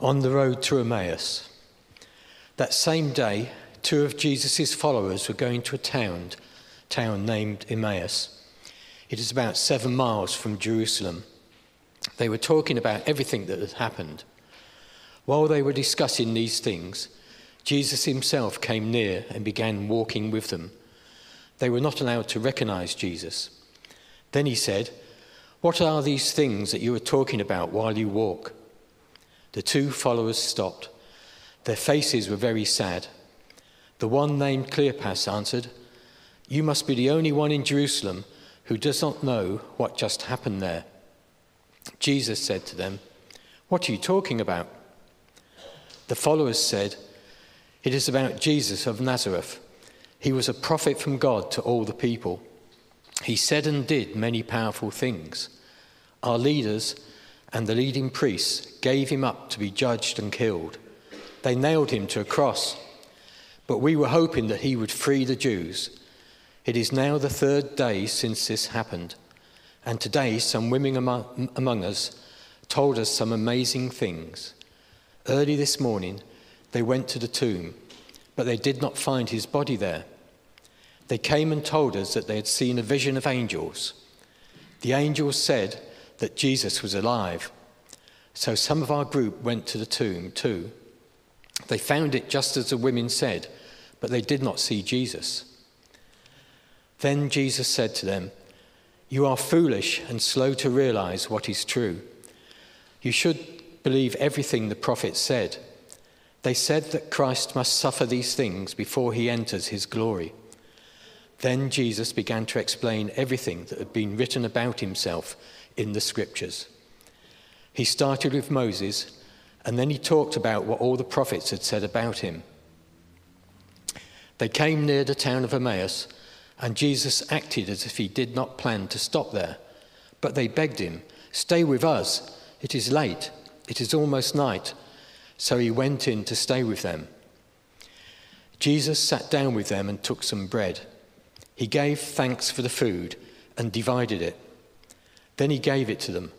on the road to Emmaus. That same day, two of Jesus' followers were going to a town, town named Emmaus. It is about seven miles from Jerusalem. They were talking about everything that had happened. While they were discussing these things, Jesus himself came near and began walking with them. They were not allowed to recognize Jesus. Then he said, What are these things that you are talking about while you walk? The two followers stopped. Their faces were very sad. The one named Cleopas answered, You must be the only one in Jerusalem who does not know what just happened there. Jesus said to them, What are you talking about? The followers said, It is about Jesus of Nazareth. He was a prophet from God to all the people. He said and did many powerful things. Our leaders and the leading priests gave him up to be judged and killed. They nailed him to a cross. But we were hoping that he would free the Jews. It is now the third day since this happened. And today, some women among, among us told us some amazing things. Early this morning, they went to the tomb, but they did not find his body there. They came and told us that they had seen a vision of angels. The angels said that Jesus was alive. So some of our group went to the tomb too. They found it just as the women said, but they did not see Jesus. Then Jesus said to them, You are foolish and slow to realize what is true. You should believe everything the prophets said. They said that Christ must suffer these things before he enters his glory. Then Jesus began to explain everything that had been written about himself in the scriptures. He started with Moses, and then he talked about what all the prophets had said about him. They came near the town of Emmaus, and Jesus acted as if he did not plan to stop there. But they begged him, Stay with us. It is late. It is almost night. So he went in to stay with them. Jesus sat down with them and took some bread. He gave thanks for the food and divided it. Then he gave it to them,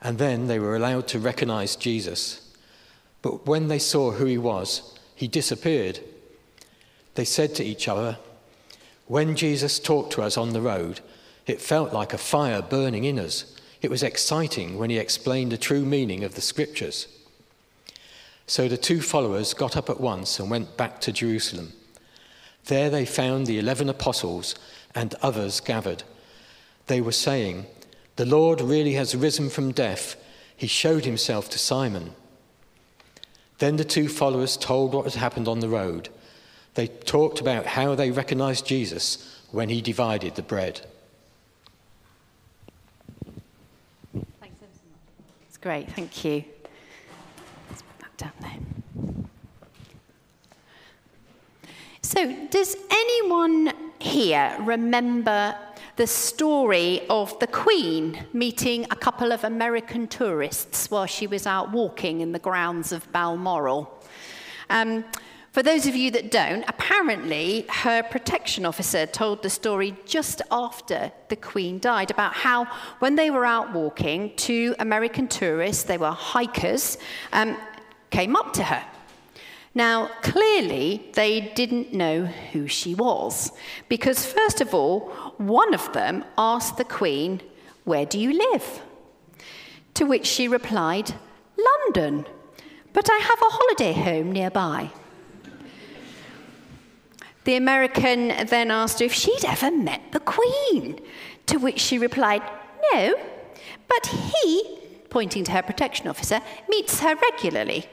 and then they were allowed to recognize Jesus. But when they saw who he was, he disappeared. They said to each other, When Jesus talked to us on the road, it felt like a fire burning in us. It was exciting when he explained the true meaning of the scriptures. So the two followers got up at once and went back to Jerusalem. There they found the eleven apostles and others gathered. They were saying, the Lord really has risen from death. He showed himself to Simon. Then the two followers told what had happened on the road. They talked about how they recognized Jesus when he divided the bread. Thanks so much. It's great, thank you. Let's put that down there. So, does anyone here remember the story of the Queen meeting a couple of American tourists while she was out walking in the grounds of Balmoral. Um, for those of you that don't, apparently her protection officer told the story just after the Queen died about how, when they were out walking, two American tourists, they were hikers, um, came up to her now, clearly, they didn't know who she was, because first of all, one of them asked the Queen, Where do you live? To which she replied, London, but I have a holiday home nearby. The American then asked her if she'd ever met the Queen, to which she replied, No, but he, pointing to her protection officer, meets her regularly.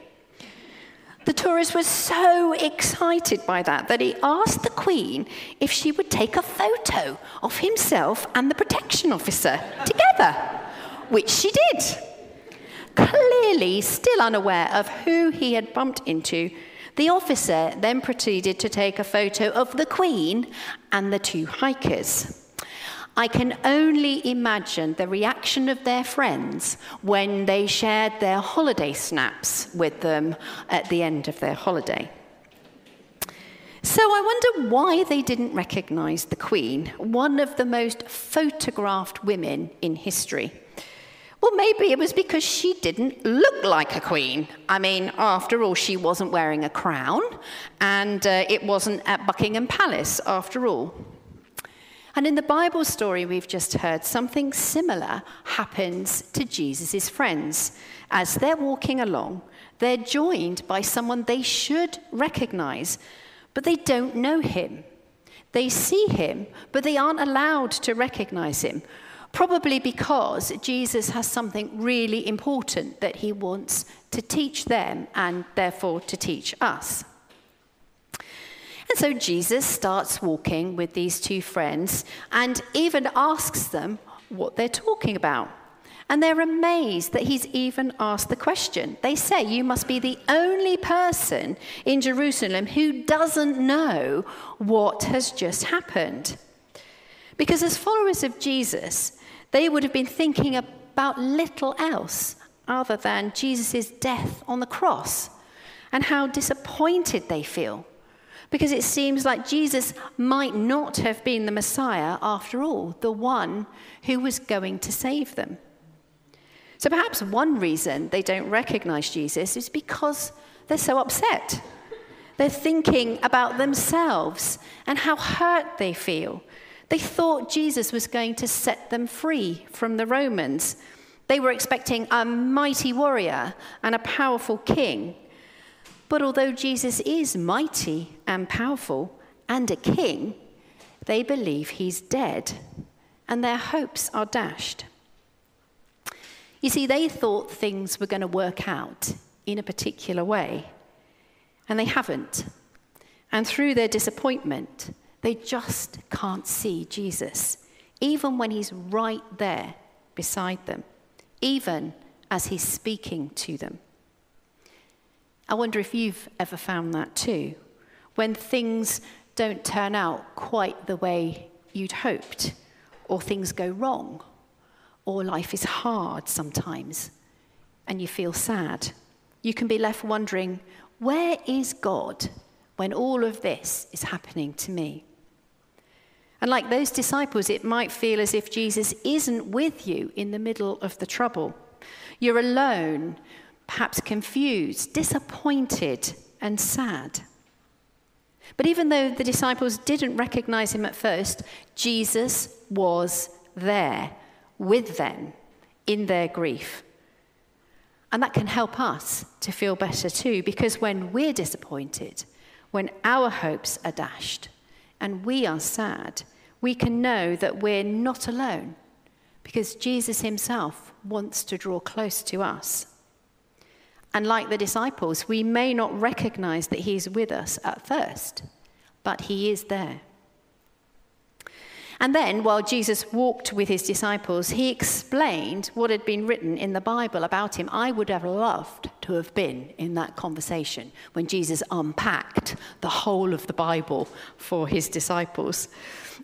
The tourist was so excited by that that he asked the Queen if she would take a photo of himself and the protection officer together, which she did. Clearly, still unaware of who he had bumped into, the officer then proceeded to take a photo of the Queen and the two hikers. I can only imagine the reaction of their friends when they shared their holiday snaps with them at the end of their holiday. So I wonder why they didn't recognize the Queen, one of the most photographed women in history. Well, maybe it was because she didn't look like a queen. I mean, after all, she wasn't wearing a crown, and uh, it wasn't at Buckingham Palace, after all. And in the Bible story we've just heard, something similar happens to Jesus' friends. As they're walking along, they're joined by someone they should recognize, but they don't know him. They see him, but they aren't allowed to recognize him, probably because Jesus has something really important that he wants to teach them and therefore to teach us. And so Jesus starts walking with these two friends and even asks them what they're talking about. And they're amazed that he's even asked the question. They say, You must be the only person in Jerusalem who doesn't know what has just happened. Because as followers of Jesus, they would have been thinking about little else other than Jesus' death on the cross and how disappointed they feel. Because it seems like Jesus might not have been the Messiah after all, the one who was going to save them. So perhaps one reason they don't recognize Jesus is because they're so upset. They're thinking about themselves and how hurt they feel. They thought Jesus was going to set them free from the Romans. They were expecting a mighty warrior and a powerful king. But although Jesus is mighty and powerful and a king, they believe he's dead, and their hopes are dashed. You see, they thought things were going to work out in a particular way, and they haven't. And through their disappointment, they just can't see Jesus, even when he's right there beside them, even as he's speaking to them. I wonder if you've ever found that too, when things don't turn out quite the way you'd hoped, or things go wrong or life is hard sometimes and you feel sad, you can be left wondering, where is God when all of this is happening to me? And like those disciples, it might feel as if Jesus isn't with you in the middle of the trouble. You're alone, perhaps confused, disappointed, and sad. But even though the disciples didn't recognize him at first, Jesus was there with them in their grief. And that can help us to feel better too, because when we're disappointed, when our hopes are dashed, and we are sad, we can know that we're not alone, because Jesus himself wants to draw close to us. And like the disciples, we may not recognize that he's with us at first, but he is there. And then, while Jesus walked with his disciples, he explained what had been written in the Bible about him. I would have loved to have been in that conversation when Jesus unpacked the whole of the Bible for his disciples.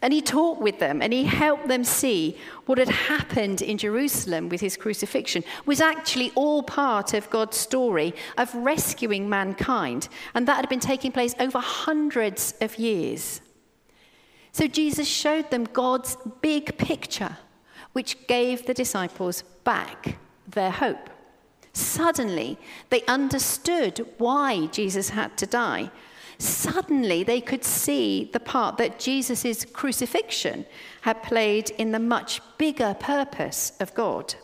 And he talked with them and he helped them see what had happened in Jerusalem with his crucifixion was actually all part of God's story of rescuing mankind. And that had been taking place over hundreds of years. So Jesus showed them God's big picture, which gave the disciples back their hope. Suddenly, they understood why Jesus had to die. Suddenly, they could see the part that Jesus' crucifixion had played in the much bigger purpose of God.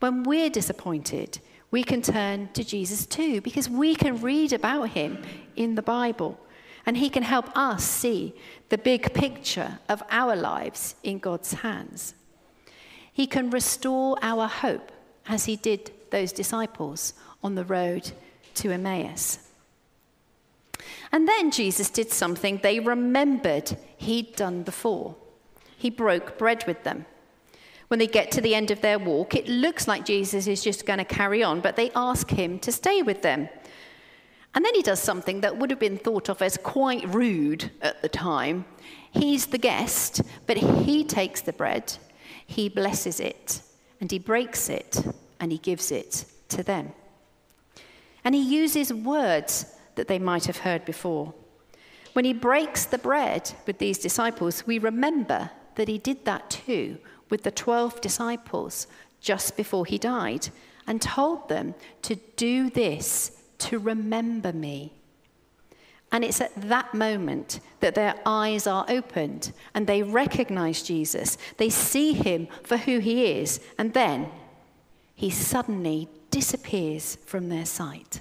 When we're disappointed, we can turn to Jesus too, because we can read about him in the Bible. And He can help us see the big picture of our lives in God's hands. He can restore our hope as He did those disciples on the road to Emmaus. And then Jesus did something they remembered He'd done before. He broke bread with them. When they get to the end of their walk, it looks like Jesus is just going to carry on, but they ask him to stay with them. And then he does something that would have been thought of as quite rude at the time. He's the guest, but he takes the bread, he blesses it, and he breaks it, and he gives it to them. And he uses words that they might have heard before. When he breaks the bread with these disciples, we remember that he did that too with the 12 disciples just before he died and told them to do this to remember me. And it's at that moment that their eyes are opened and they recognize Jesus. They see him for who he is, and then he suddenly disappears from their sight.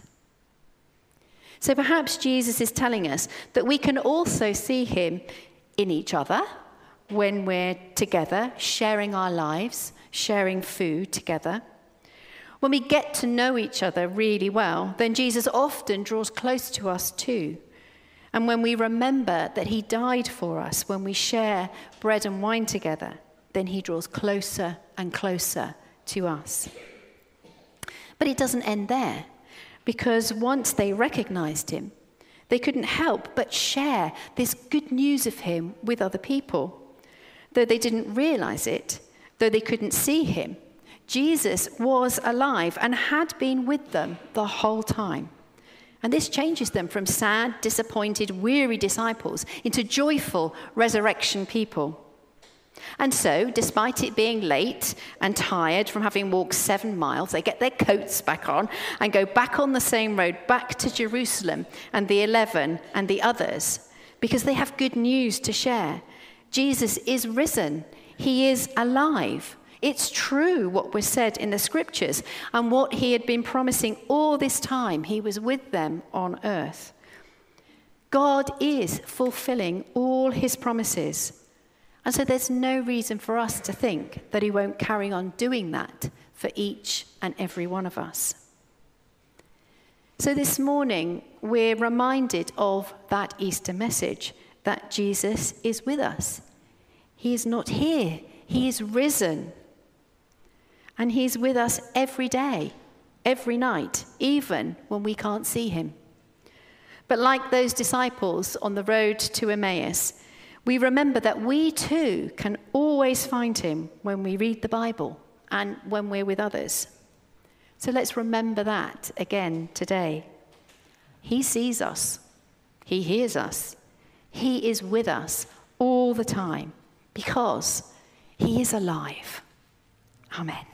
So perhaps Jesus is telling us that we can also see him in each other when we're together, sharing our lives, sharing food together. When we get to know each other really well, then Jesus often draws close to us too. And when we remember that he died for us, when we share bread and wine together, then he draws closer and closer to us. But it doesn't end there, because once they recognized him, they couldn't help but share this good news of him with other people. Though they didn't realize it, though they couldn't see him, Jesus was alive and had been with them the whole time. And this changes them from sad, disappointed, weary disciples into joyful resurrection people. And so, despite it being late and tired from having walked seven miles, they get their coats back on and go back on the same road back to Jerusalem and the eleven and the others because they have good news to share. Jesus is risen, he is alive. It's true what was said in the scriptures and what he had been promising all this time. He was with them on earth. God is fulfilling all his promises. And so there's no reason for us to think that he won't carry on doing that for each and every one of us. So this morning, we're reminded of that Easter message that Jesus is with us. He is not here, he is risen. And He's with us every day, every night, even when we can't see Him. But like those disciples on the road to Emmaus, we remember that we too can always find Him when we read the Bible and when we're with others. So let's remember that again today. He sees us, He hears us, He is with us all the time because He is alive. Amen.